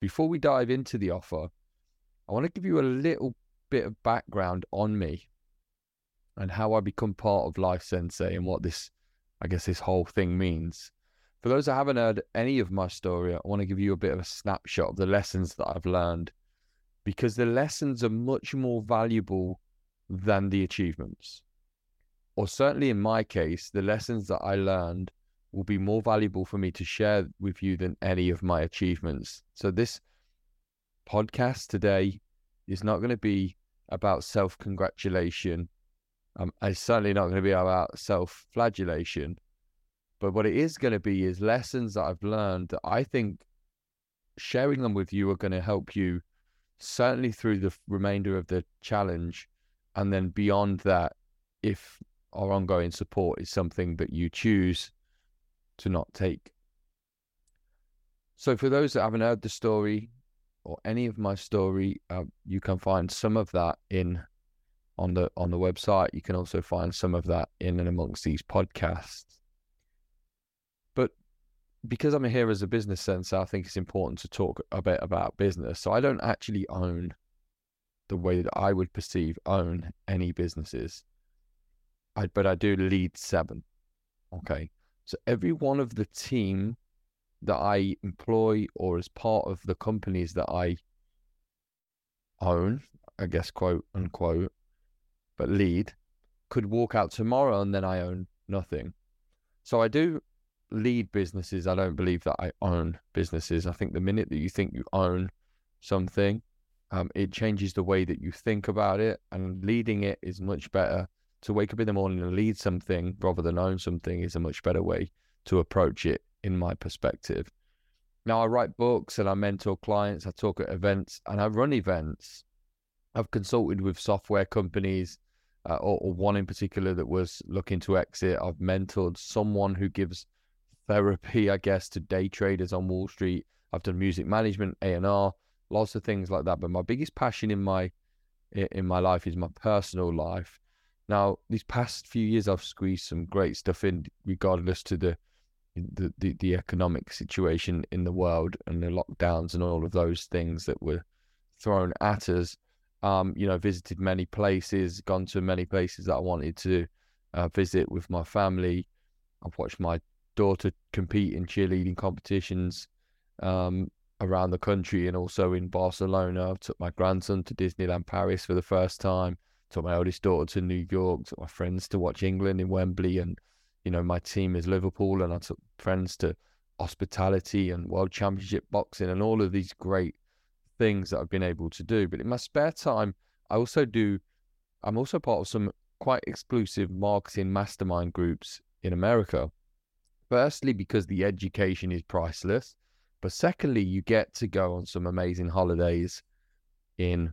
before we dive into the offer, I want to give you a little bit of background on me and how I become part of Life Sensei and what this, I guess, this whole thing means. For those that haven't heard any of my story, I want to give you a bit of a snapshot of the lessons that I've learned because the lessons are much more valuable than the achievements. Or certainly in my case, the lessons that I learned will be more valuable for me to share with you than any of my achievements. So, this podcast today is not going to be about self congratulation. Um, it's certainly not going to be about self flagellation. But what it is going to be is lessons that I've learned that I think sharing them with you are going to help you certainly through the remainder of the challenge. And then beyond that, if our ongoing support is something that you choose to not take. So, for those that haven't heard the story or any of my story, uh, you can find some of that in on the on the website. You can also find some of that in and amongst these podcasts But because I'm here as a business sensei, I think it's important to talk a bit about business. So I don't actually own the way that I would perceive own any businesses. I but I do lead seven. Okay. So every one of the team that I employ or as part of the companies that I own, I guess quote unquote, but lead, could walk out tomorrow and then I own nothing. So I do lead businesses. I don't believe that I own businesses. I think the minute that you think you own something, um, it changes the way that you think about it. And leading it is much better. To wake up in the morning and lead something rather than own something is a much better way to approach it, in my perspective. Now, I write books and I mentor clients, I talk at events and I run events. I've consulted with software companies. Uh, or, or, one in particular that was looking to exit. I've mentored someone who gives therapy, I guess, to day traders on Wall Street. I've done music management, A and R, lots of things like that. But my biggest passion in my in my life is my personal life. Now, these past few years, I've squeezed some great stuff in, regardless to the the, the, the economic situation in the world and the lockdowns and all of those things that were thrown at us. Um, you know, visited many places, gone to many places that I wanted to uh, visit with my family. I've watched my daughter compete in cheerleading competitions um, around the country and also in Barcelona. I took my grandson to Disneyland Paris for the first time. Took my oldest daughter to New York. Took my friends to watch England in Wembley, and you know my team is Liverpool, and I took friends to hospitality and World Championship boxing and all of these great things that I've been able to do. But in my spare time, I also do. I'm also part of some quite exclusive marketing mastermind groups in America. Firstly, because the education is priceless. But secondly, you get to go on some amazing holidays in,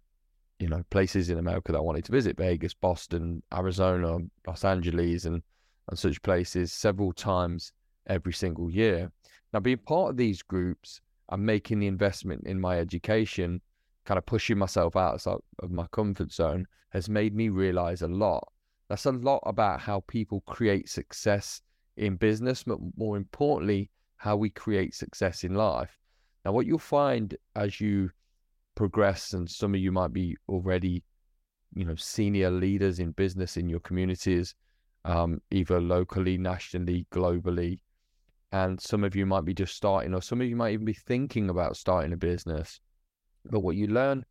you know, places in America that I wanted to visit Vegas, Boston, Arizona, Los Angeles, and, and such places several times every single year. Now, being part of these groups and making the investment in my education, kind of pushing myself outside of my comfort zone, has made me realize a lot. That's a lot about how people create success in business, but more importantly, how we create success in life. Now, what you'll find as you progress, and some of you might be already, you know, senior leaders in business in your communities, um, either locally, nationally, globally, and some of you might be just starting, or some of you might even be thinking about starting a business. But what you learn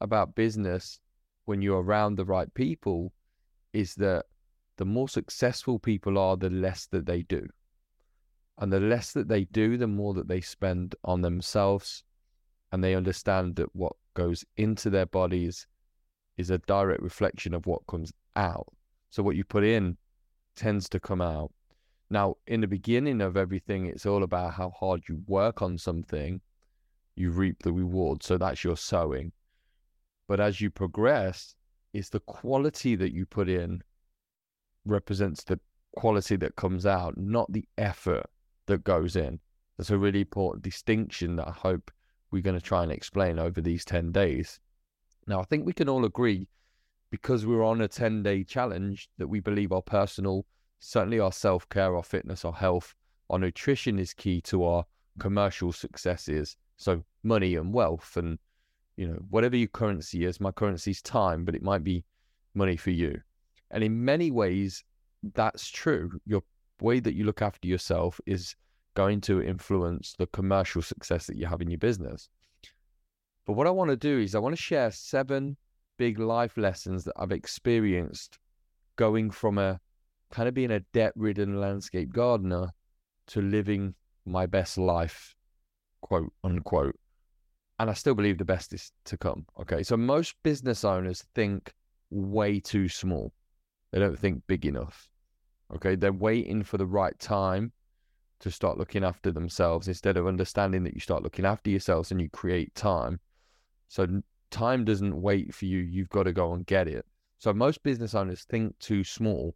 about business when you're around the right people is that the more successful people are, the less that they do. And the less that they do, the more that they spend on themselves. And they understand that what goes into their bodies is a direct reflection of what comes out. So what you put in tends to come out. Now, in the beginning of everything, it's all about how hard you work on something, you reap the reward. So that's your sowing. But as you progress, it's the quality that you put in represents the quality that comes out, not the effort that goes in. That's a really important distinction that I hope we're going to try and explain over these 10 days. Now, I think we can all agree because we're on a 10 day challenge that we believe our personal, certainly our self care, our fitness, our health, our nutrition is key to our commercial successes So money and wealth and you know whatever your currency is. My currency is time, but it might be money for you. And in many ways, that's true. Your way that you look after yourself is going to influence the commercial success that you have in your business. But what I want to do is I want to share seven big life lessons that I've experienced going from a kind of being a debt ridden landscape gardener to living my best life, quote unquote. And I still believe the best is to come. Okay. So most business owners think way too small, they don't think big enough. Okay. They're waiting for the right time to start looking after themselves instead of understanding that you start looking after yourselves and you create time. So time doesn't wait for you. You've got to go and get it. So most business owners think too small.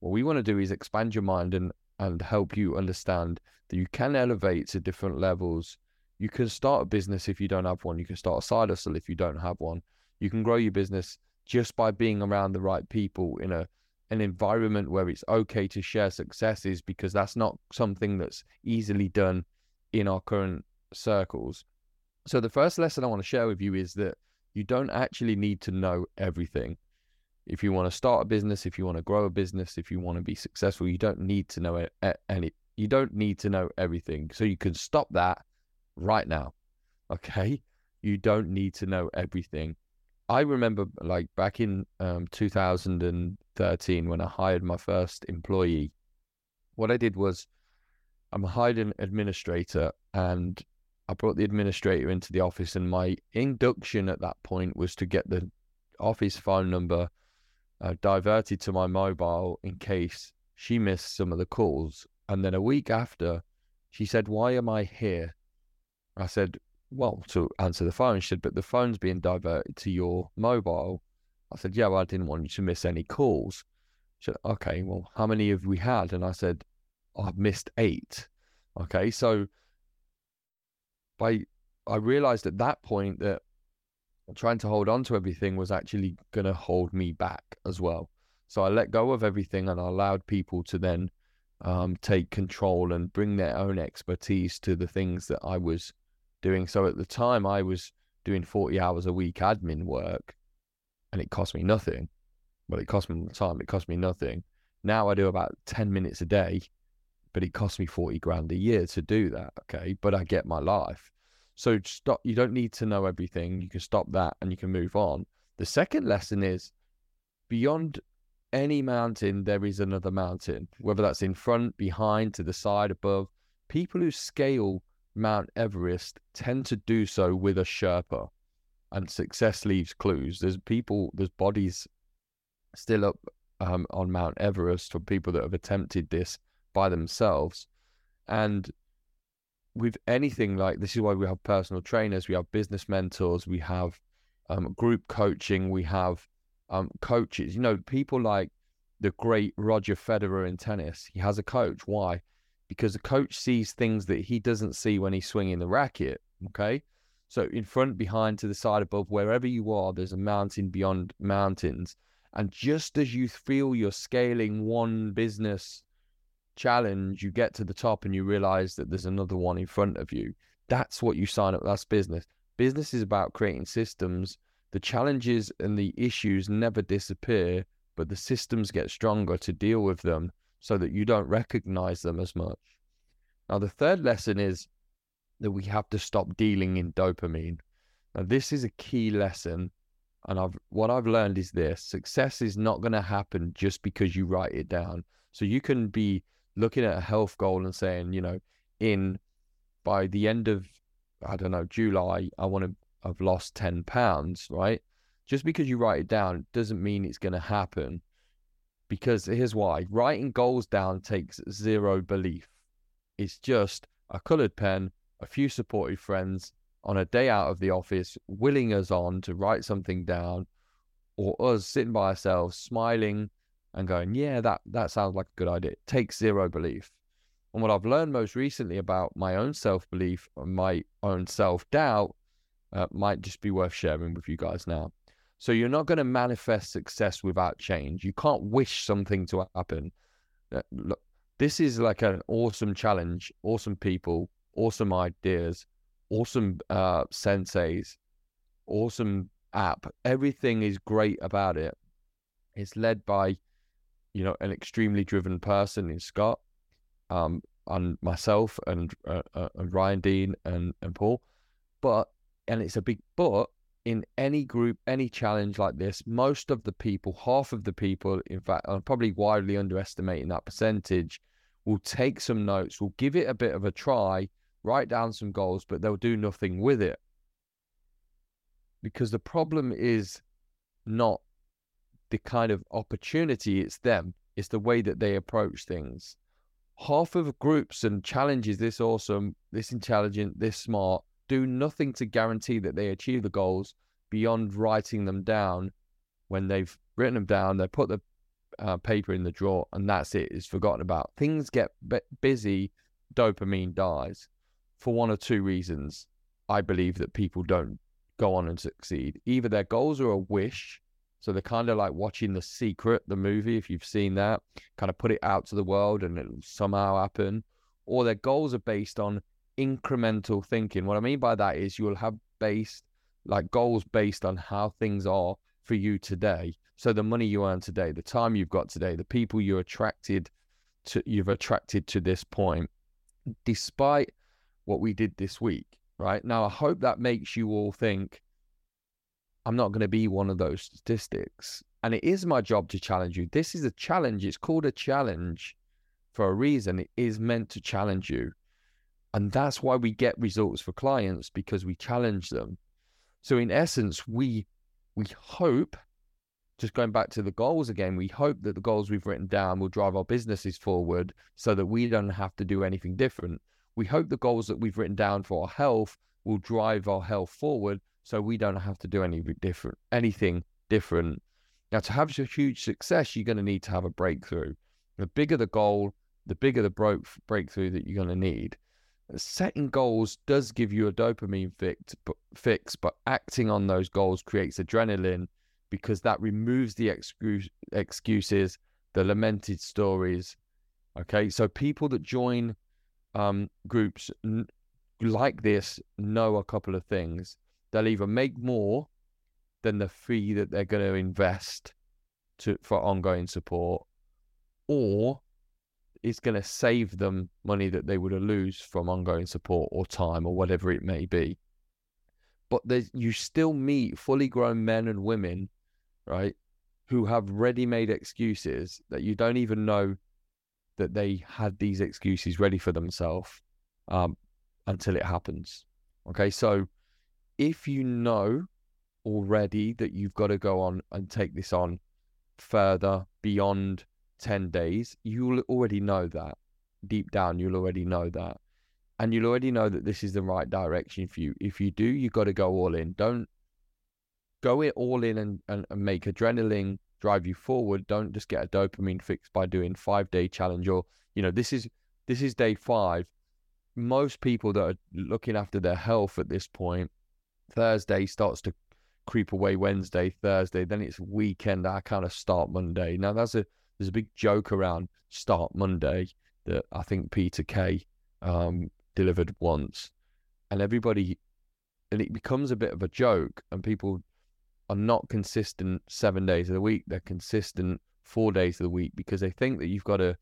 What we want to do is expand your mind and and help you understand that you can elevate to different levels. You can start a business if you don't have one. You can start a side hustle if you don't have one. You can grow your business just by being around the right people in a an environment where it's okay to share successes because that's not something that's easily done in our current circles. So the first lesson I want to share with you is that you don't actually need to know everything. If you want to start a business, if you want to grow a business, if you want to be successful, you don't need to know it any you don't need to know everything. So you can stop that right now. Okay? You don't need to know everything. I remember like back in um, 2013 when I hired my first employee, what I did was I'm hired an administrator and I brought the administrator into the office and my induction at that point was to get the office phone number uh, diverted to my mobile in case she missed some of the calls. And then a week after, she said, Why am I here? I said, Well, to answer the phone. She said, But the phone's being diverted to your mobile. I said, Yeah, well, I didn't want you to miss any calls. She said, Okay, well, how many have we had? And I said, oh, I've missed eight. Okay, so by I realized at that point that trying to hold on to everything was actually going to hold me back as well. So I let go of everything and I allowed people to then um, take control and bring their own expertise to the things that I was doing. So at the time, I was doing 40 hours a week admin work and it cost me nothing. Well, it cost me time, it cost me nothing. Now I do about 10 minutes a day, but it cost me 40 grand a year to do that. Okay. But I get my life. So stop. You don't need to know everything. You can stop that and you can move on. The second lesson is beyond any mountain, there is another mountain, whether that's in front, behind, to the side, above. People who scale Mount Everest tend to do so with a Sherpa, and success leaves clues. There's people, there's bodies still up um, on Mount Everest for people that have attempted this by themselves. And with anything like this is why we have personal trainers, we have business mentors, we have um, group coaching, we have um, coaches. You know, people like the great Roger Federer in tennis. He has a coach. Why? Because the coach sees things that he doesn't see when he's swinging the racket. Okay. So in front, behind, to the side, above, wherever you are, there's a mountain beyond mountains. And just as you feel you're scaling one business challenge, you get to the top and you realize that there's another one in front of you. That's what you sign up. That's business. Business is about creating systems. The challenges and the issues never disappear, but the systems get stronger to deal with them so that you don't recognize them as much. Now, the third lesson is that we have to stop dealing in dopamine. Now, this is a key lesson. And I've what I've learned is this success is not going to happen just because you write it down. So you can be looking at a health goal and saying, you know, in by the end of I don't know July, I want to have lost ten pounds, right? Just because you write it down doesn't mean it's going to happen. Because here's why: writing goals down takes zero belief. It's just a coloured pen, a few supportive friends on a day out of the office, willing us on to write something down, or us sitting by ourselves, smiling and going, yeah, that that sounds like a good idea. It takes zero belief. And what I've learned most recently about my own self belief, and my own self doubt, uh, might just be worth sharing with you guys now. So you're not going to manifest success without change. You can't wish something to happen. Look, this is like an awesome challenge, awesome people, awesome ideas. awesome uh, senseis, awesome app. Everything is great about it. It's led by, you know, an extremely driven person in Scott, um, and myself and uh, uh, and Ryan Dean and and Paul. But and it's a big but in any group, any challenge like this, most of the people, half of the people, in fact, I'm probably widely underestimating that percentage, will take some notes, will give it a bit of a try, write down some goals, but they'll do nothing with it. Because the problem is not the kind of opportunity, it's them, it's the way that they approach things. Half of groups and challenges this awesome, this intelligent, this smart do nothing to guarantee that they achieve the goals beyond writing them down. When they've written them down, they put the uh, paper in the drawer, and that's it. It's forgotten about. Things get b- busy, dopamine dies for one or two reasons. I believe that people don't go on and succeed. Either their goals are a wish, so they're kind of like watching The Secret, the movie, if you've seen that, kind of put it out to the world and it'll somehow happen, or their goals are based on incremental thinking. What I mean by that is you'll have based like goals based on how things are for you today. So the money you earn today, the time you've got today, the people you're attracted to, you've attracted to this point, despite what we did this week, right? Now, I hope that makes you all think I'm not going to be one of those statistics. And it is my job to challenge you. This is a challenge. It's called a challenge for a reason. It is meant to challenge you. And that's why we get results for clients because we challenge them. So in essence, we we hope, just going back to the goals again, we hope that the goals we've written down will drive our businesses forward so that we don't have to do anything different. We hope the goals that we've written down for our health will drive our health forward so we don't have to do any different anything different. Now to have a huge success, you're going to need to have a breakthrough. The bigger the goal, the bigger the breakthrough that you're going to need setting goals does give you a dopamine fix but, acting on those goals creates adrenaline because that removes the excuse, excuses, the lamented stories. Okay, so people that join um, groups n- like this know a couple of things. They'll either make more than the fee that they're going to invest to for ongoing support, or is going to save them money that they would lose from ongoing support or time or whatever it may be. But you still meet fully grown men and women, right, who have ready made excuses that you don't even know that they had these excuses ready for themselves um, until it happens. Okay, so if you know already that you've got to go on and take this on further beyond 10 days, you'll already know that. Deep down, you'll already know that. And you'll already know that this is the right direction for you. If you do, you got to go all in. Don't go it all in and, and, and make adrenaline drive you forward. Don't just get a dopamine fix by doing five day challenge or, you know, this is this is day five. Most people that are looking after their health at this point, Thursday starts to creep away Wednesday, Thursday, then it's weekend. I kind of start Monday. Now that's a there's a big joke around Start Monday that I think Peter Kay um, delivered once, and everybody, and it becomes a bit of a joke, and people are not consistent seven days of the week. They're consistent four days of the week because they think that you've got to,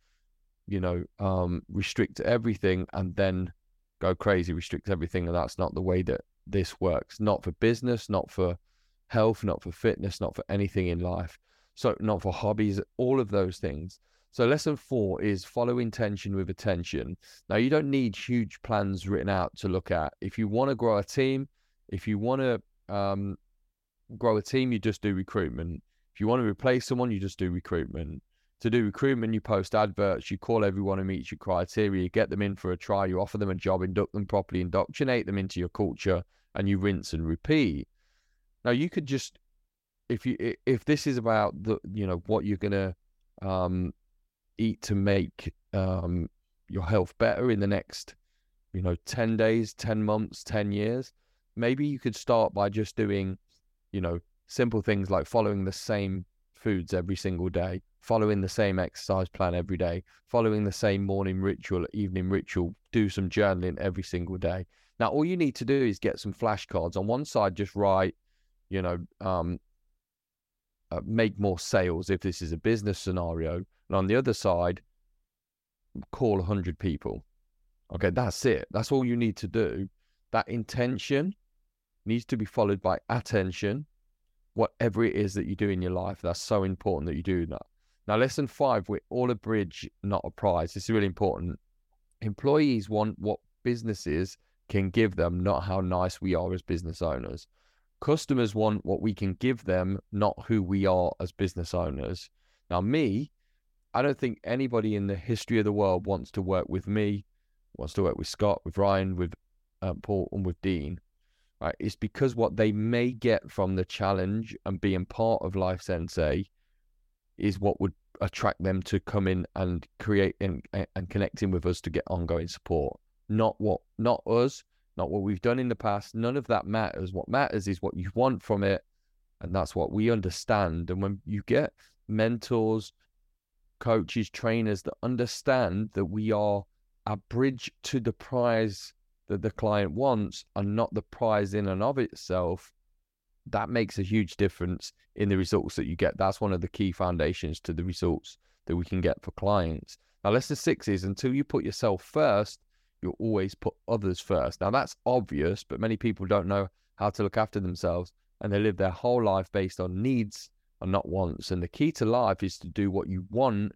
you know, um, restrict everything and then go crazy, restrict everything, and that's not the way that this works. Not for business, not for health, not for fitness, not for anything in life so not for hobbies, all of those things. So lesson four is follow intention with attention. Now you don't need huge plans written out to look at. If you want to grow a team, if you want to um, grow a team, you just do recruitment. If you want to replace someone, you just do recruitment. To do recruitment, you post adverts, you call everyone who meets your criteria, you get them in for a try, you offer them a job, induct them properly, indoctrinate them into your culture, and you rinse and repeat. Now you could just if you if this is about the you know what you're gonna um, eat to make um, your health better in the next you know 10 days 10 months 10 years maybe you could start by just doing you know simple things like following the same foods every single day following the same exercise plan every day following the same morning ritual evening ritual do some journaling every single day Now, all you need to do is get some flashcards. On one side, just write, you know, um, uh, make more sales if this is a business scenario. And on the other side, call 100 people. Okay, that's it. That's all you need to do. That intention needs to be followed by attention, whatever it is that you do in your life. That's so important that you do that. Now, lesson five, we're all a bridge, not a prize. This is really important. Employees want what businesses can give them, not how nice we are as business owners. Customers want what we can give them, not who we are as business owners. Now, me, I don't think anybody in the history of the world wants to work with me, wants to work with Scott, with Ryan, with uh, Paul, and with Dean. Right? It's because what they may get from the challenge and being part of Life Sensei is what would attract them to come in and create and, and connecting with us to get ongoing support. Not what, not us, not what we've done in the past. None of that matters. What matters is what you want from it. And that's what we understand. And when you get mentors, coaches, trainers that understand that we are a bridge to the prize that the client wants and not the prize in and of itself, that makes a huge difference in the results that you get. That's one of the key foundations to the results that we can get for clients. Now, lesson six is until you put yourself first, you'll always put others first. Now, that's obvious, but many people don't know how to look after themselves and they live their whole life based on needs and not wants. And the key to life is to do what you want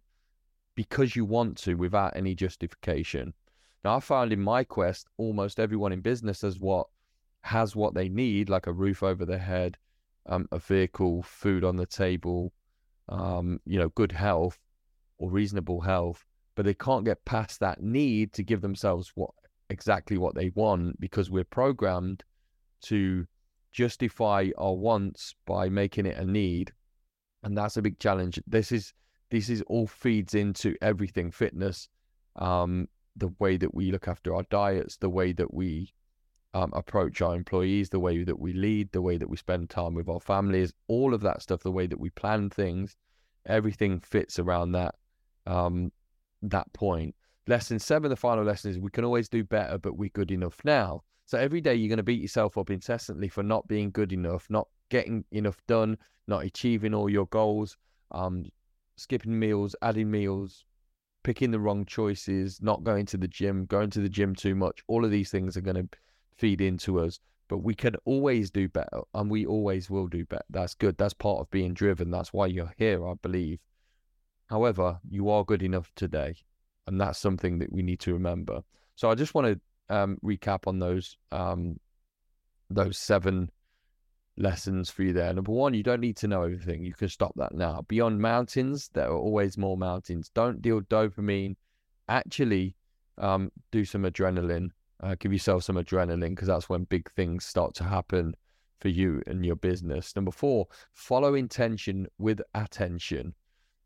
because you want to without any justification. Now, I found in my quest, almost everyone in business has what has what they need, like a roof over their head, um, a vehicle, food on the table, um, you know, good health or reasonable health, but they can't get past that need to give themselves what exactly what they want because we're programmed to justify our wants by making it a need, and that's a big challenge. This is this is all feeds into everything fitness, um, the way that we look after our diets, the way that we um, approach our employees, the way that we lead, the way that we spend time with our families, all of that stuff, the way that we plan things, everything fits around that um, that point. Lesson seven, the final lesson is we can always do better, but we're good enough now. So every day you're going to beat yourself up incessantly for not being good enough, not getting enough done, not achieving all your goals, um, skipping meals, adding meals, picking the wrong choices, not going to the gym, going to the gym too much. All of these things are going to feed into us. But we can always do better and we always will do better. That's good. That's part of being driven. That's why you're here, I believe. However, you are good enough today. And that's something that we need to remember. So I just want to um, recap on those um, those seven lessons for you there. Number one, you don't need to know everything. You can stop that now. Beyond mountains, there are always more mountains. Don't deal dopamine. Actually, um, do some adrenaline. Uh, give yourself some adrenaline because that's when big things start to happen for you and your business. Number four, follow intention with attention.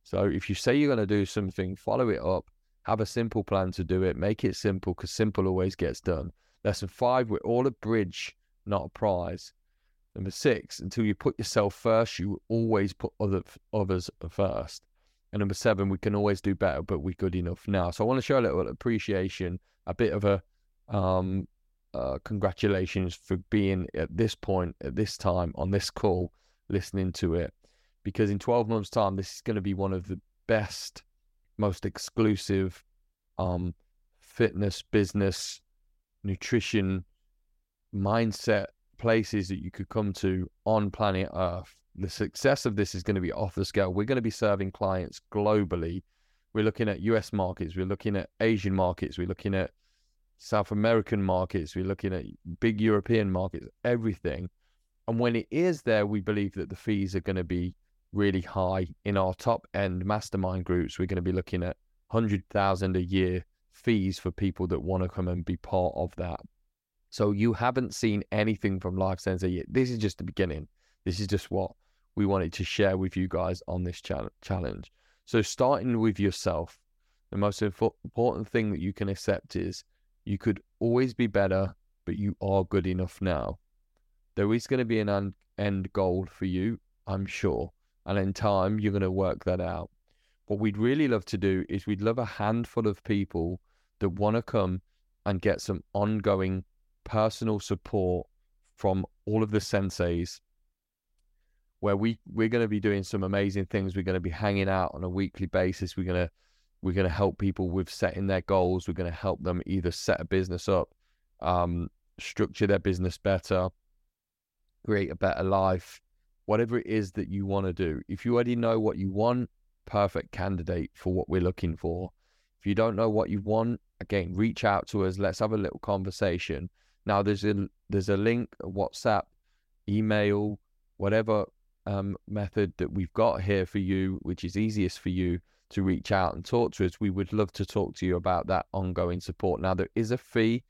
So if you say you're going to do something, follow it up. Have a simple plan to do it. Make it simple because simple always gets done. Lesson five, we're all a bridge, not a prize. Number six, until you put yourself first, you always put other, others first. And number seven, we can always do better, but we're good enough now. So I want to show a little appreciation, a bit of a um, uh, congratulations for being at this point, at this time, on this call, listening to it. Because in 12 months' time, this is going to be one of the best, most exclusive um, fitness, business, nutrition, mindset places that you could come to on planet Earth. The success of this is going to be off the scale. We're going to be serving clients globally. We're looking at US markets, we're looking at Asian markets, we're looking at South American markets, we're looking at big European markets, everything. And when it is there, we believe that the fees are going to be really high. In our top end mastermind groups, we're going to be looking at 100,000 a year fees for people that want to come and be part of that. So you haven't seen anything from Life Sensei yet. This is just the beginning. This is just what we wanted to share with you guys on this challenge. So starting with yourself, the most important thing that you can accept is you could always be better, but you are good enough now. There is going to be an end goal for you, I'm sure. And in time, you're going to work that out. What we'd really love to do is we'd love a handful of people that want to come and get some ongoing personal support from all of the senseis where we we're going to be doing some amazing things. We're going to be hanging out on a weekly basis. We're going to we're going to help people with setting their goals. We're going to help them either set a business up um, structure their business better create a better life whatever it is that you want to do. If you already know what you want perfect candidate for what we're looking for. If you don't know what you want again reach out to us. Let's have a little conversation. Now there's a there's a link whatsapp email whatever um, method that we've got here for you which is easiest for you to reach out and talk to us. We would love to talk to you about that ongoing support. Now there is a fee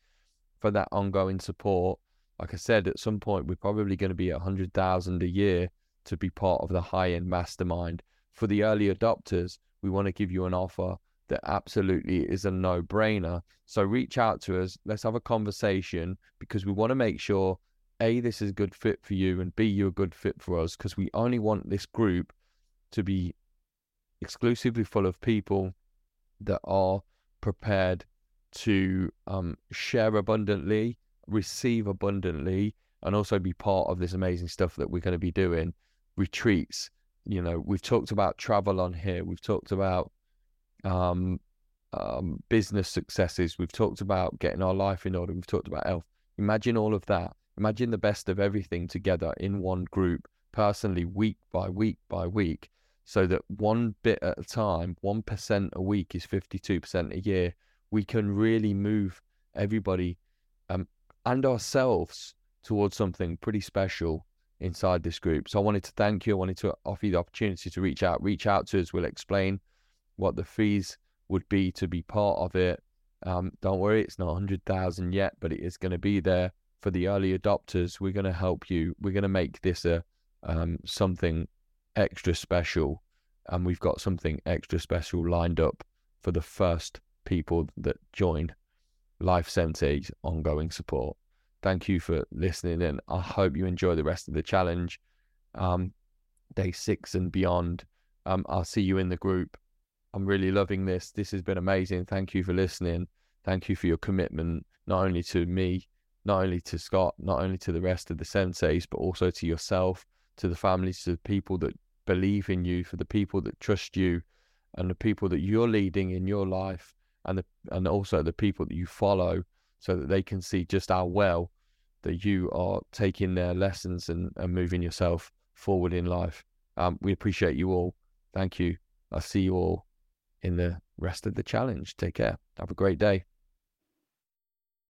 for that ongoing support like i said at some point we're probably going to be a hundred thousand a year to be part of the high end mastermind for the early adopters we want to give you an offer that absolutely is a no brainer. So reach out to us. Let's have a conversation because we want to make sure A, this is a good fit for you, and B, you're a good fit for us because we only want this group to be exclusively full of people that are prepared to um, share abundantly, receive abundantly, and also be part of this amazing stuff that we're going to be doing retreats. You know, we've talked about travel on here, we've talked about um, um, business successes. We've talked about getting our life in order. We've talked about health. Imagine all of that. Imagine the best of everything together in one group, personally, week by week by week, so that one bit at a time, 1% a week is 52% a year. We can really move everybody um, and ourselves towards something pretty special inside this group. So I wanted to thank you. I wanted to offer you the opportunity to reach out. Reach out to us. We'll explain what the fees would be to be part of it. Um, don't worry, it's not 100,000 yet, but it is going to be there for the early adopters. We're going to help you. We're going to make this a um, something extra special, and we've got something extra special lined up for the first people that join Life Sensei's ongoing support. Thank you for listening, and I hope you enjoy the rest of the challenge. Um, day six and beyond. Um, I'll see you in the group. I'm really loving this. This has been amazing. Thank you for listening. Thank you for your commitment, not only to me, not only to Scott, not only to the rest of the senseis, but also to yourself, to the families, to the people that believe in you, for the people that trust you, and the people that you're leading in your life, and the, and also the people that you follow, so that they can see just how well that you are taking their lessons and, and moving yourself forward in life. Um, we appreciate you all. Thank you. I'll see you all in the rest of the challenge. Take care. Have a great day.